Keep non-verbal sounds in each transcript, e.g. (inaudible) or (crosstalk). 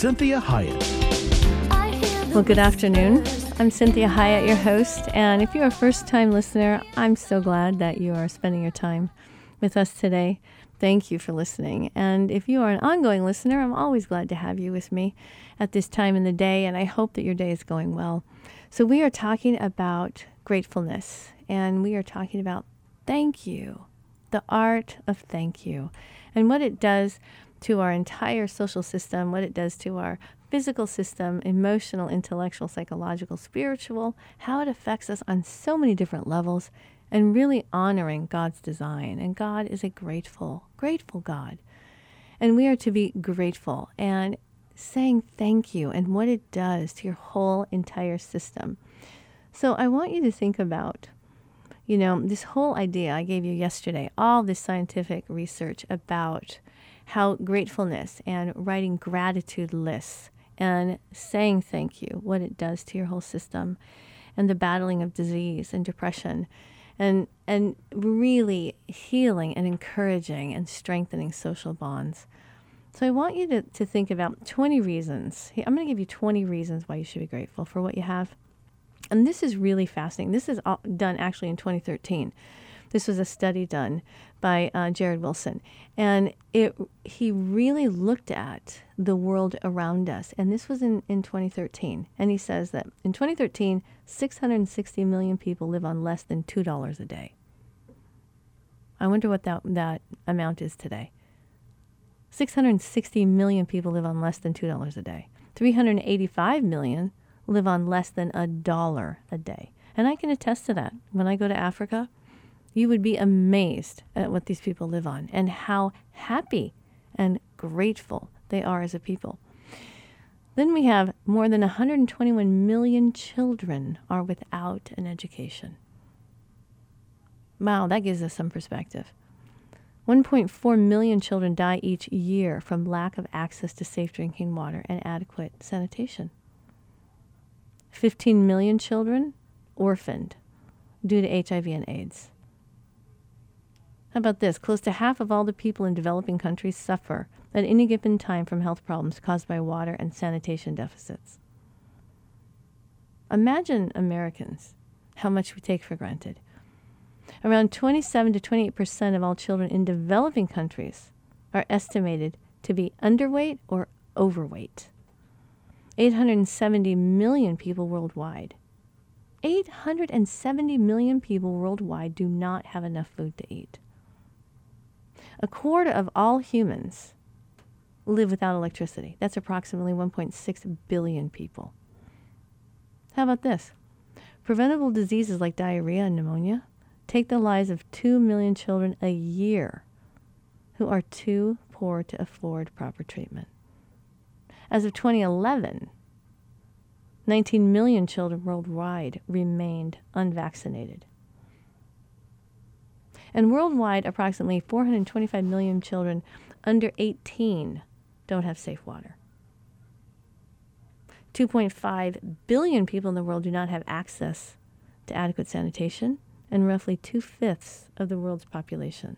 Cinthia Hiett. Well, good afternoon. I'm Cinthia Hiett, your host. And if you're a first time listener, I'm so glad that you are spending your time with us today. Thank you for listening. And if you are an ongoing listener, I'm always glad to have you with me at this time in the day. And I hope that your day is going well. So, we are talking about gratefulness and we are talking about thank you, the art of thank you, and what it does to our entire social system, what it does to our physical system, emotional, intellectual, psychological, spiritual, how it affects us on so many different levels, and really honoring God's design. And God is a grateful, grateful God. And we are to be grateful and saying thank you and what it does to your whole entire system. So I want you to think about, you know, this whole idea I gave you yesterday, all this scientific research about how gratefulness and writing gratitude lists and saying thank you, what it does to your whole system, and the battling of disease and depression, and, and really healing and encouraging and strengthening social bonds. So I want you to, to think about 20 reasons. I'm going to give you 20 reasons why you should be grateful for what you have. And this is really fascinating. This is all done actually in 2013. This was a study done by uh, Jared Wilson, and it he really looked at the world around us. And this was in, in 2013. And he says that in 2013, 660 million people live on less than two dollars a day. I wonder what that that amount is today. 660 million people live on less than $2 a day. 385 million live on less than a dollar a day. And I can attest to that. When I go to Africa, you would be amazed at what these people live on and how happy and grateful they are as a people. Then we have more than 121 million children are without an education. Wow, that gives us some perspective. 1.4 million children die each year from lack of access to safe drinking water and adequate sanitation. 15 million children orphaned due to HIV and AIDS. How about this? Close to half of all the people in developing countries suffer at any given time from health problems caused by water and sanitation deficits. Imagine Americans, how much we take for granted. Around 27 to 28 percent of all children in developing countries are estimated to be underweight or overweight. 870 million people worldwide. 870 million people worldwide do not have enough food to eat. A quarter of all humans live without electricity. That's approximately 1.6 billion people. How about this? Preventable diseases like diarrhea and pneumonia take the lives of 2 million children a year who are too poor to afford proper treatment. As of 2011, 19 million children worldwide remained unvaccinated. And worldwide, approximately 425 million children under 18 don't have safe water. 2.5 billion people in the world do not have access to adequate sanitation and roughly two fifths of the world's population.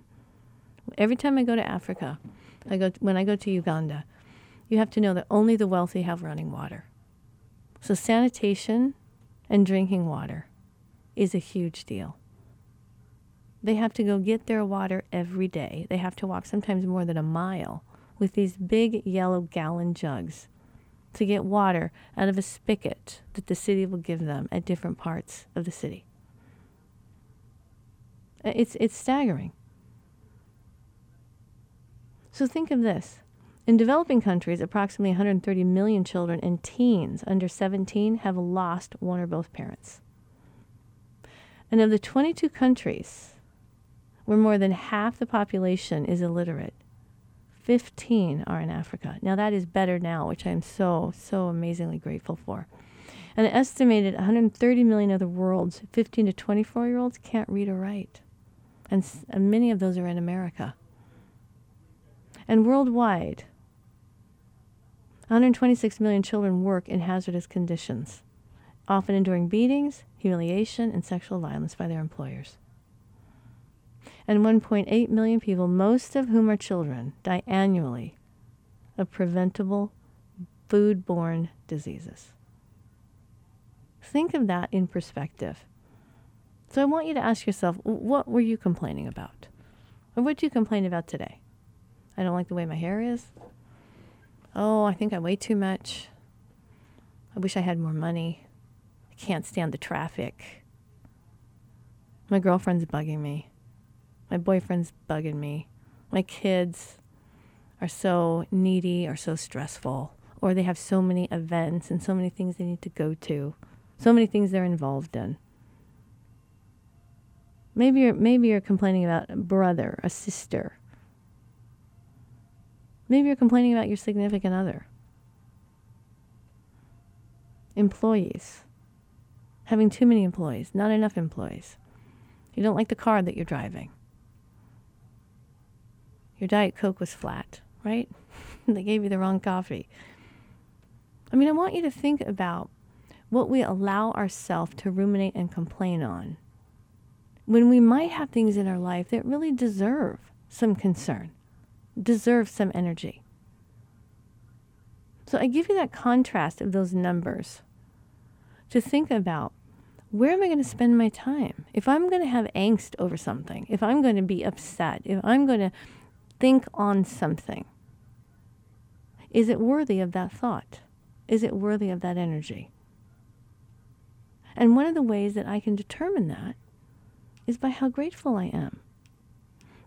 Every time I go to Africa, I go when I go to Uganda, you have to know that only the wealthy have running water. So sanitation and drinking water is a huge deal. They have to go get their water every day. They have to walk sometimes more than a mile with these big yellow gallon jugs to get water out of a spigot that the city will give them at different parts of the city. Uh, it's, it's staggering. So think of this. In developing countries, approximately 130 million children and teens under 17 have lost one or both parents. And of the 22 countries where more than half the population is illiterate, 15 are in Africa. Now, that is better now, which I'm so, so amazingly grateful for. An estimated 130 million of the world's 15 to 24 year olds can't read or write. And, and many of those are in America. And worldwide, 126 million children work in hazardous conditions, often enduring beatings, humiliation, and sexual violence by their employers. And 1.8 million people, most of whom are children, die annually of preventable foodborne diseases. Think of that in perspective. So I want you to ask yourself what were you complaining about? Or what do you complain about today? I don't like the way my hair is. Oh, I think I weigh too much. I wish I had more money. I can't stand the traffic. My girlfriend's bugging me. My boyfriend's bugging me. My kids are so needy or so stressful, or they have so many events and so many things they need to go to, so many things they're involved in. Maybe you're, maybe you're complaining about a brother, a sister, Maybe you're complaining about your significant other. Employees. Having too many employees, not enough employees. You don't like the car that you're driving. Your Diet Coke was flat, right? (laughs) they gave you the wrong coffee. I mean, I want you to think about what we allow ourselves to ruminate and complain on when we might have things in our life that really deserve some concern deserve some energy. So I give you that contrast of those numbers to think about where am I going to spend my time? If I'm going to have angst over something, if I'm going to be upset, if I'm going to think on something, is it worthy of that thought? Is it worthy of that energy? And one of the ways that I can determine that is by how grateful I am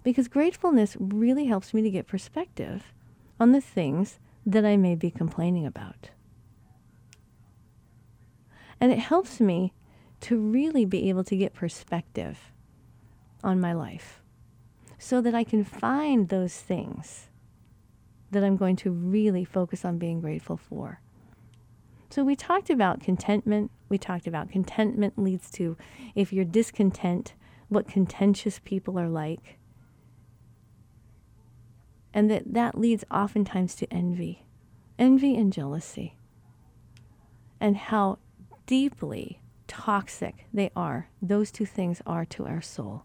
because gratefulness really helps me to get perspective on the things that I may be complaining about. And it helps me to really be able to get perspective on my life so that I can find those things that I'm going to really focus on being grateful for. So we talked about contentment. We talked about contentment leads to, if you're discontent, what contentious people are like and that that leads oftentimes to envy, envy and jealousy, and how deeply toxic they are. Those two things are to our soul.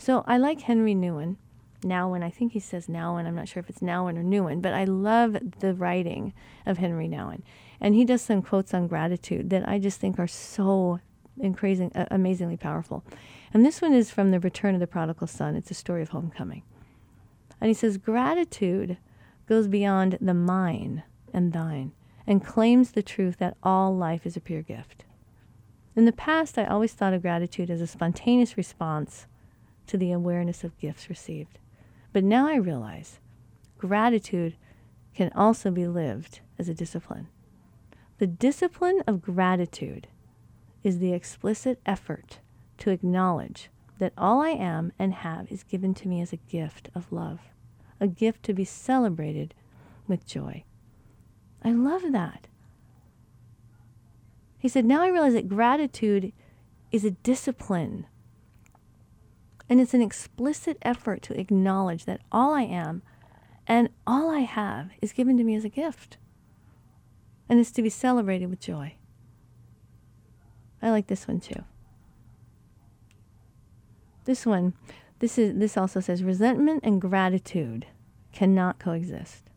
So I like Henry Nouwen. Nouwen, I think he says Nouwen. I'm not sure if it's Nouwen or Newen, but I love the writing of Henry Nouwen. And he does some quotes on gratitude that I just think are so increasing, uh, amazingly powerful. And this one is from The Return of the Prodigal Son. It's a story of homecoming. And he says, gratitude goes beyond the mine and thine and claims the truth that all life is a pure gift. In the past, I always thought of gratitude as a spontaneous response to the awareness of gifts received. But now I realize gratitude can also be lived as a discipline. The discipline of gratitude is the explicit effort to acknowledge that all I am and have is given to me as a gift of love a gift to be celebrated with joy. I love that. He said, Now I realize that gratitude is a discipline. And it's an explicit effort to acknowledge that all I am and all I have is given to me as a gift. And it's to be celebrated with joy. I like this one too. This one, this is this also says resentment and gratitude cannot coexist.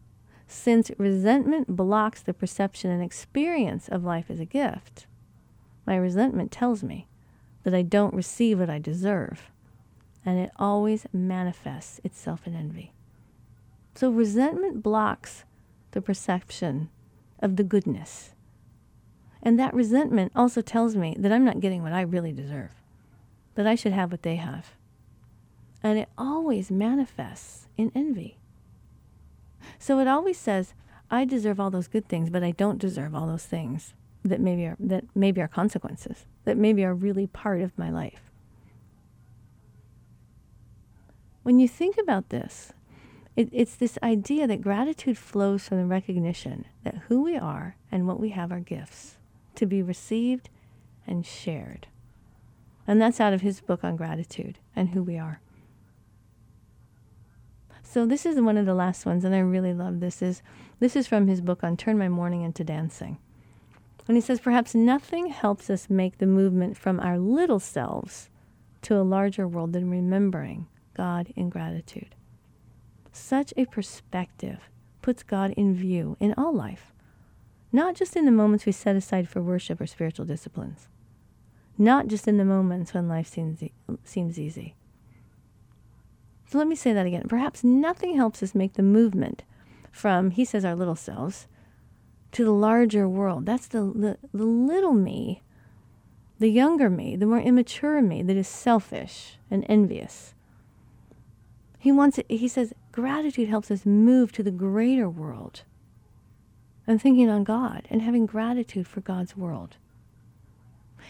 Since resentment blocks the perception and experience of life as a gift, my resentment tells me that I don't receive what I deserve, and it always manifests itself in envy. So resentment blocks the perception of the goodness. And that resentment also tells me that I'm not getting what I really deserve, that I should have what they have and it always manifests in envy. So it always says, I deserve all those good things, but I don't deserve all those things that maybe are that maybe are consequences, that maybe are really part of my life. When you think about this, it, it's this idea that gratitude flows from the recognition that who we are and what we have are gifts to be received and shared. And that's out of his book on gratitude and who we are. So this is one of the last ones, and I really love this. Is this is from his book on Turn My Mourning into Dancing. And he says, perhaps nothing helps us make the movement from our little selves to a larger world than remembering God in gratitude. Such a perspective puts God in view in all life, not just in the moments we set aside for worship or spiritual disciplines, not just in the moments when life seems, seems easy. So let me say that again. Perhaps nothing helps us make the movement from, he says, our little selves to the larger world. That's the, the, the little me, the younger me, the more immature me that is selfish and envious. He wants he says gratitude helps us move to the greater world and thinking on God and having gratitude for God's world.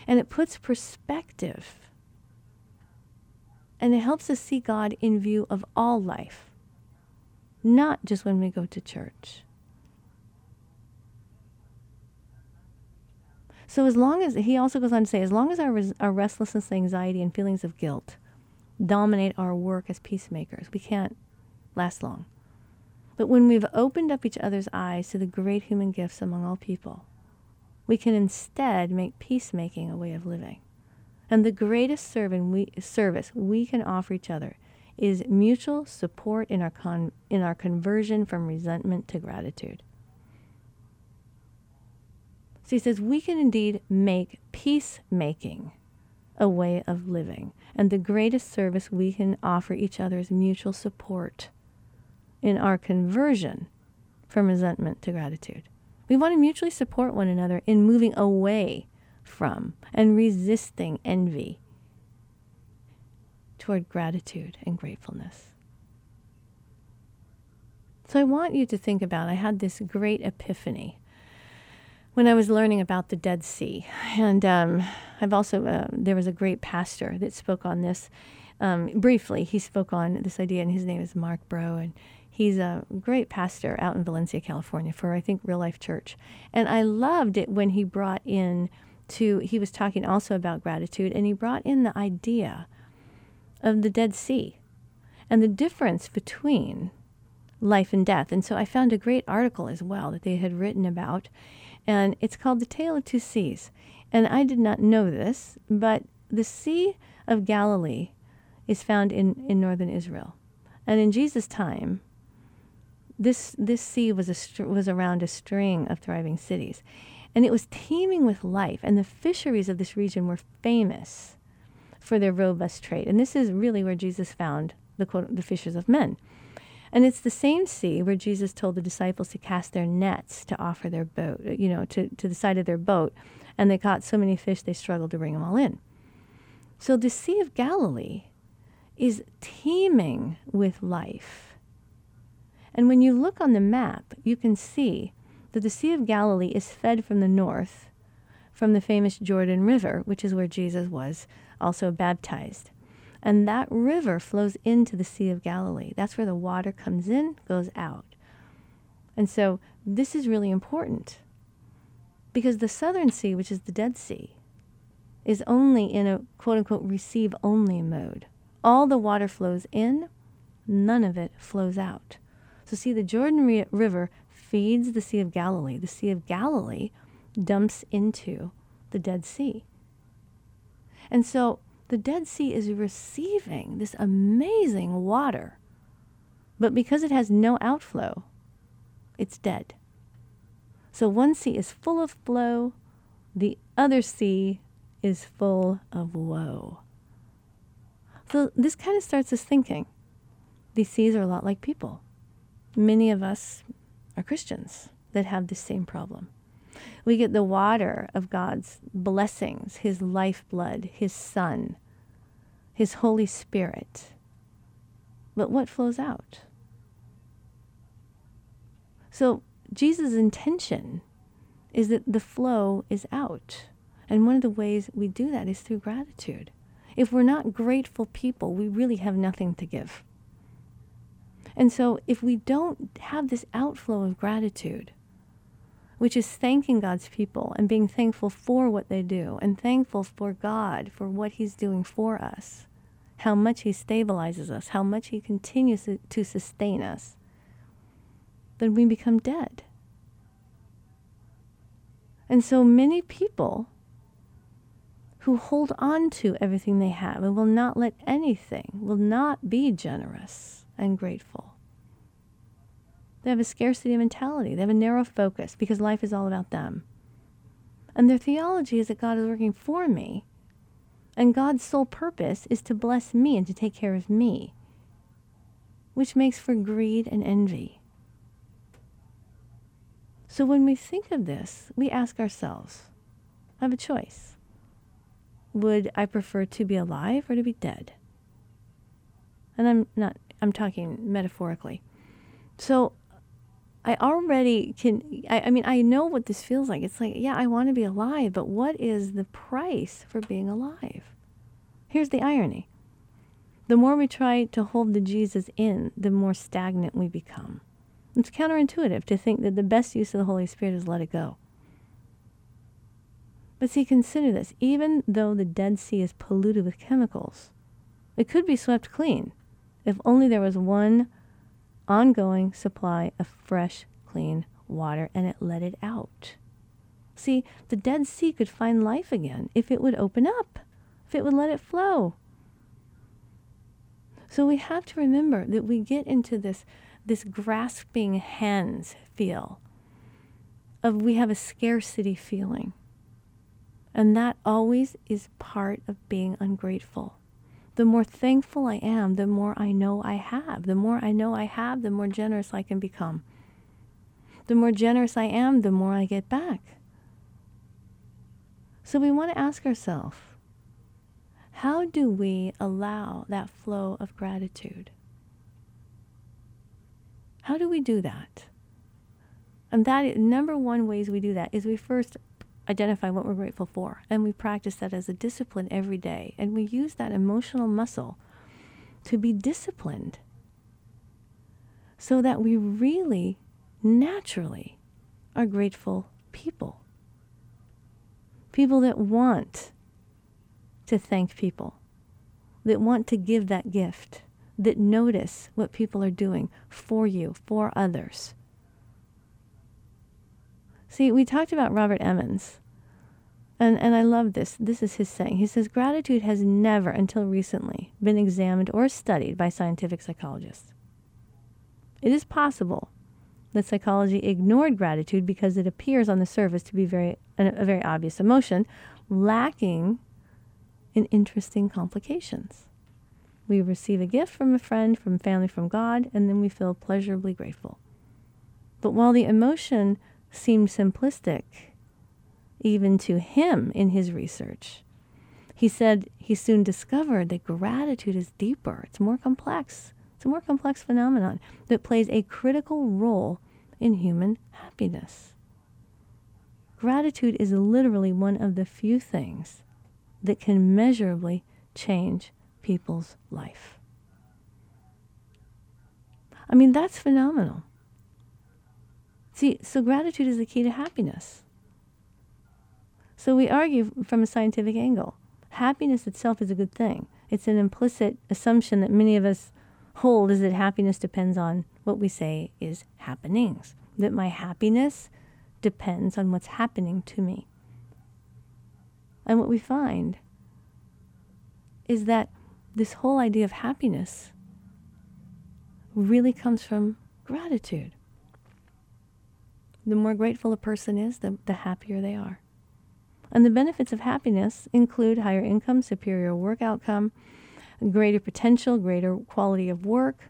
And it puts perspective and it helps us see God in view of all life, not just when we go to church. So, as long as, he also goes on to say, as long as our, our restlessness, anxiety, and feelings of guilt dominate our work as peacemakers, we can't last long. But when we've opened up each other's eyes to the great human gifts among all people, we can instead make peacemaking a way of living. And the greatest we, service we can offer each other is mutual support in our, con, in our conversion from resentment to gratitude. So he says, we can indeed make peacemaking a way of living. And the greatest service we can offer each other is mutual support in our conversion from resentment to gratitude. We want to mutually support one another in moving away from and resisting envy toward gratitude and gratefulness. So I want you to think about I had this great epiphany when I was learning about the Dead Sea. And um, I've also, uh, there was a great pastor that spoke on this um, briefly. He spoke on this idea, and his name is Mark Bro. And he's a great pastor out in Valencia, California, for I think Real Life Church. And I loved it when he brought in to, he was talking also about gratitude, and he brought in the idea of the Dead Sea and the difference between life and death. And so I found a great article as well that they had written about, and it's called The Tale of Two Seas. And I did not know this, but the Sea of Galilee is found in, in northern Israel. And in Jesus' time, this, this sea was, a, was around a string of thriving cities and it was teeming with life. And the fisheries of this region were famous for their robust trade. And this is really where Jesus found the, quote, the fishers of men. And it's the same sea where Jesus told the disciples to cast their nets to offer their boat, you know, to, to the side of their boat. And they caught so many fish they struggled to bring them all in. So the Sea of Galilee is teeming with life. And when you look on the map, you can see that the Sea of Galilee is fed from the north from the famous Jordan River, which is where Jesus was also baptized. And that river flows into the Sea of Galilee. That's where the water comes in, goes out. And so this is really important because the Southern Sea, which is the Dead Sea, is only in a quote unquote receive only mode. All the water flows in, none of it flows out. So, see, the Jordan River feeds the Sea of Galilee. The Sea of Galilee dumps into the Dead Sea. And so the Dead Sea is receiving this amazing water. But because it has no outflow, it's dead. So one sea is full of flow, the other sea is full of woe. So this kind of starts us thinking these seas are a lot like people. Many of us are Christians that have the same problem. We get the water of God's blessings, His lifeblood, His Son, His Holy Spirit. But what flows out? So, Jesus' intention is that the flow is out. And one of the ways we do that is through gratitude. If we're not grateful people, we really have nothing to give. And so, if we don't have this outflow of gratitude, which is thanking God's people and being thankful for what they do and thankful for God for what He's doing for us, how much He stabilizes us, how much He continues to sustain us, then we become dead. And so many people who hold on to everything they have and will not let anything, will not be generous and grateful. They have a scarcity mentality. They have a narrow focus because life is all about them. And their theology is that God is working for me. And God's sole purpose is to bless me and to take care of me, which makes for greed and envy. So when we think of this, we ask ourselves, I have a choice. Would I prefer to be alive or to be dead? And I'm not, I'm talking metaphorically. So I already can, I, I mean, I know what this feels like. It's like, yeah, I want to be alive, but what is the price for being alive? Here's the irony the more we try to hold the Jesus in, the more stagnant we become. It's counterintuitive to think that the best use of the Holy Spirit is let it go. But see, consider this. Even though the Dead Sea is polluted with chemicals, it could be swept clean if only there was one ongoing supply of fresh, clean water and it let it out. See, the Dead Sea could find life again if it would open up, if it would let it flow. So we have to remember that we get into this this grasping hands feel of we have a scarcity feeling. And that always is part of being ungrateful. The more thankful I am, the more I know I have. The more I know I have, the more generous I can become. The more generous I am, the more I get back. So we want to ask ourselves how do we allow that flow of gratitude? How do we do that? And that number one ways we do that is we first identify what we're grateful for and we practice that as a discipline every day and we use that emotional muscle to be disciplined so that we really naturally are grateful people. People that want to thank people, that want to give that gift that notice what people are doing for you, for others. See, we talked about Robert Emmons, and, and I love this. This is his saying. He says, Gratitude has never, until recently, been examined or studied by scientific psychologists. It is possible that psychology ignored gratitude because it appears on the surface to be very, a, a very obvious emotion, lacking in interesting complications. We receive a gift from a friend, from family, from God, and then we feel pleasurably grateful. But while the emotion seemed simplistic, even to him in his research, he said he soon discovered that gratitude is deeper, it's more complex. It's a more complex phenomenon that plays a critical role in human happiness. Gratitude is literally one of the few things that can measurably change people's life. I mean, that's phenomenal. See, so gratitude is the key to happiness. So we argue from a scientific angle. Happiness itself is a good thing. It's an implicit assumption that many of us hold is that happiness depends on what we say is happenings, that my happiness depends on what's happening to me. And what we find is that this whole idea of happiness really comes from gratitude. The more grateful a person is, the, the happier they are. And the benefits of happiness include higher income, superior work outcome, greater potential, greater quality of work,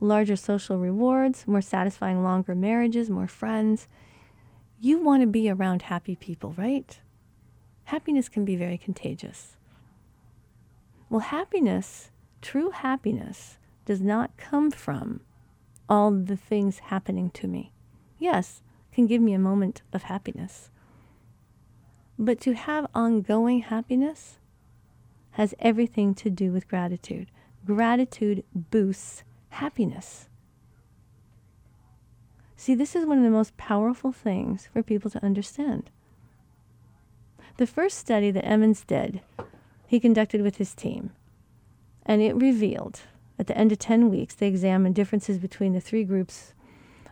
larger social rewards, more satisfying, longer marriages, more friends. You want to be around happy people, right? Happiness can be very contagious. Well, happiness, true happiness, does not come from all the things happening to me. Yes, can give me a moment of happiness. But to have ongoing happiness has everything to do with gratitude. Gratitude boosts happiness. See, this is one of the most powerful things for people to understand. The first study that Emmons did, he conducted with his team, and it revealed at the end of 10 weeks, they examined differences between the three groups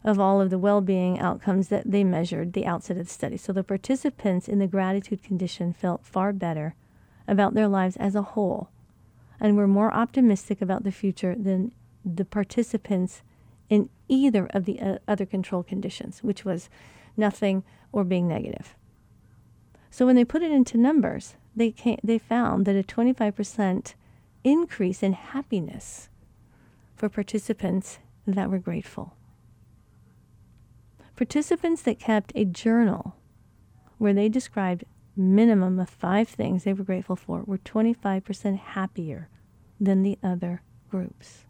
of all of the well being outcomes that they measured the outset of the study. So the participants in the gratitude condition felt far better about their lives as a whole and were more optimistic about the future than the participants in either of the uh, other control conditions, which was nothing or being negative. So when they put it into numbers, they, came, they found that a 25% increase in happiness for participants that were grateful. Participants that kept a journal where they described minimum of five things they were grateful for were 25% happier than the other groups.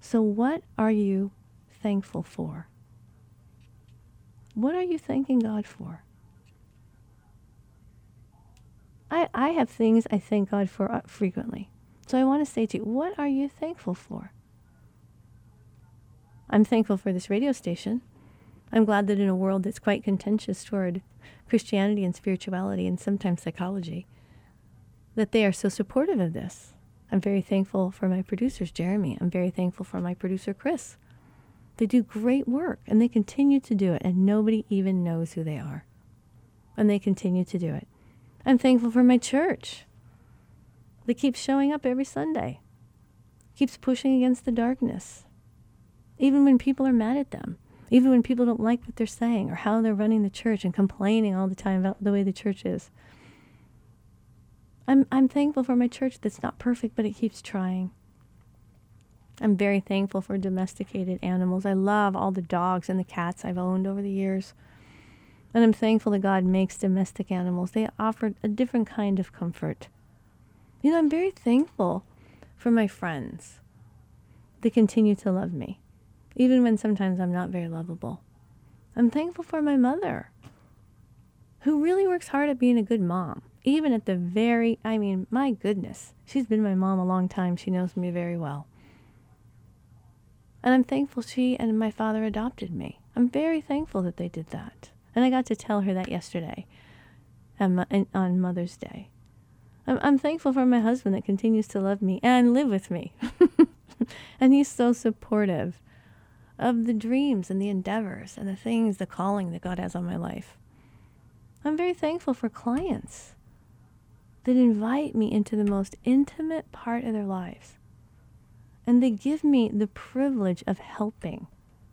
So, what are you thankful for? What are you thanking God for? I, I have things I thank God for uh, frequently. So I want to say to you, what are you thankful for? I'm thankful for this radio station. I'm glad that in a world that's quite contentious toward Christianity and spirituality and sometimes psychology, that they are so supportive of this. I'm very thankful for my producers, Jeremy. I'm very thankful for my producer, Chris. They do great work and they continue to do it, and nobody even knows who they are. And they continue to do it. I'm thankful for my church that keeps showing up every Sunday, keeps pushing against the darkness, even when people are mad at them, even when people don't like what they're saying or how they're running the church and complaining all the time about the way the church is. I'm, I'm thankful for my church that's not perfect, but it keeps trying. I'm very thankful for domesticated animals. I love all the dogs and the cats I've owned over the years. And I'm thankful that God makes domestic animals. They offer a different kind of comfort. You know, I'm very thankful for my friends. They continue to love me, even when sometimes I'm not very lovable. I'm thankful for my mother, who really works hard at being a good mom, even at the very, I mean, my goodness, she's been my mom a long time. She knows me very well. And I'm thankful she and my father adopted me. I'm very thankful that they did that. And I got to tell her that yesterday on Mother's Day. I'm, I'm thankful for my husband that continues to love me and live with me. (laughs) and he's so supportive of the dreams and the endeavors and the things, the calling that God has on my life. I'm very thankful for clients that invite me into the most intimate part of their lives. And they give me the privilege of helping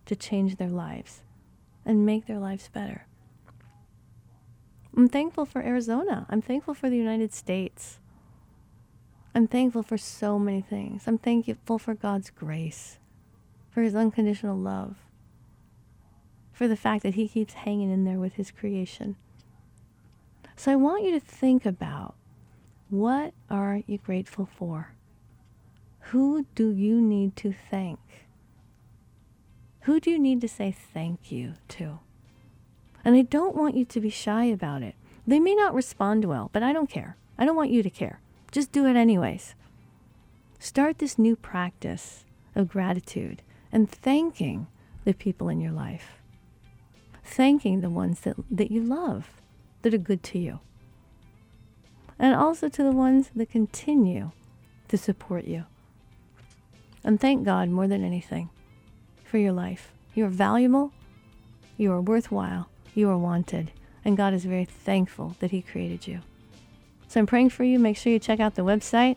to change their lives and make their lives better. I'm thankful for Arizona. I'm thankful for the United States. I'm thankful for so many things. I'm thankful for God's grace, for His unconditional love, for the fact that He keeps hanging in there with His creation. So I want you to think about what are you grateful for? Who do you need to thank? Who do you need to say thank you to? And I don't want you to be shy about it. They may not respond well, but I don't care. I don't want you to care. Just do it anyways. Start this new practice of gratitude and thanking the people in your life. Thanking the ones that, that you love, that are good to you. And also to the ones that continue to support you. And thank God more than anything for your life. You are valuable, you are worthwhile, you are wanted, and God is very thankful that He created you. So I'm praying for you. Make sure you check out the website.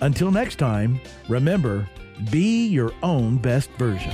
Until next time, remember, be your own best version.